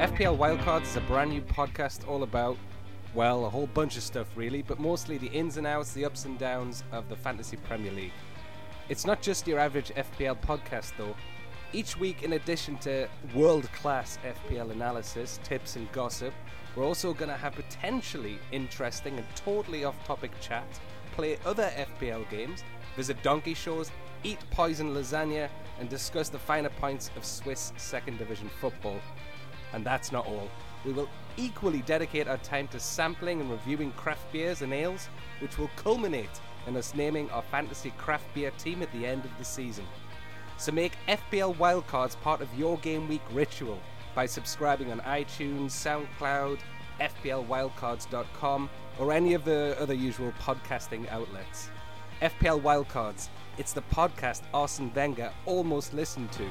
FPL Wildcards is a brand new podcast all about, well, a whole bunch of stuff really, but mostly the ins and outs, the ups and downs of the Fantasy Premier League. It's not just your average FPL podcast though. Each week, in addition to world class FPL analysis, tips, and gossip, we're also going to have potentially interesting and totally off topic chat, play other FPL games, visit donkey shows, eat poison lasagna, and discuss the finer points of Swiss second division football. And that's not all. We will equally dedicate our time to sampling and reviewing craft beers and ales, which will culminate in us naming our fantasy craft beer team at the end of the season. So make FPL Wildcards part of your game week ritual by subscribing on iTunes, SoundCloud, FPLWildcards.com, or any of the other usual podcasting outlets. FPL Wildcards, it's the podcast Arsene Wenger almost listened to.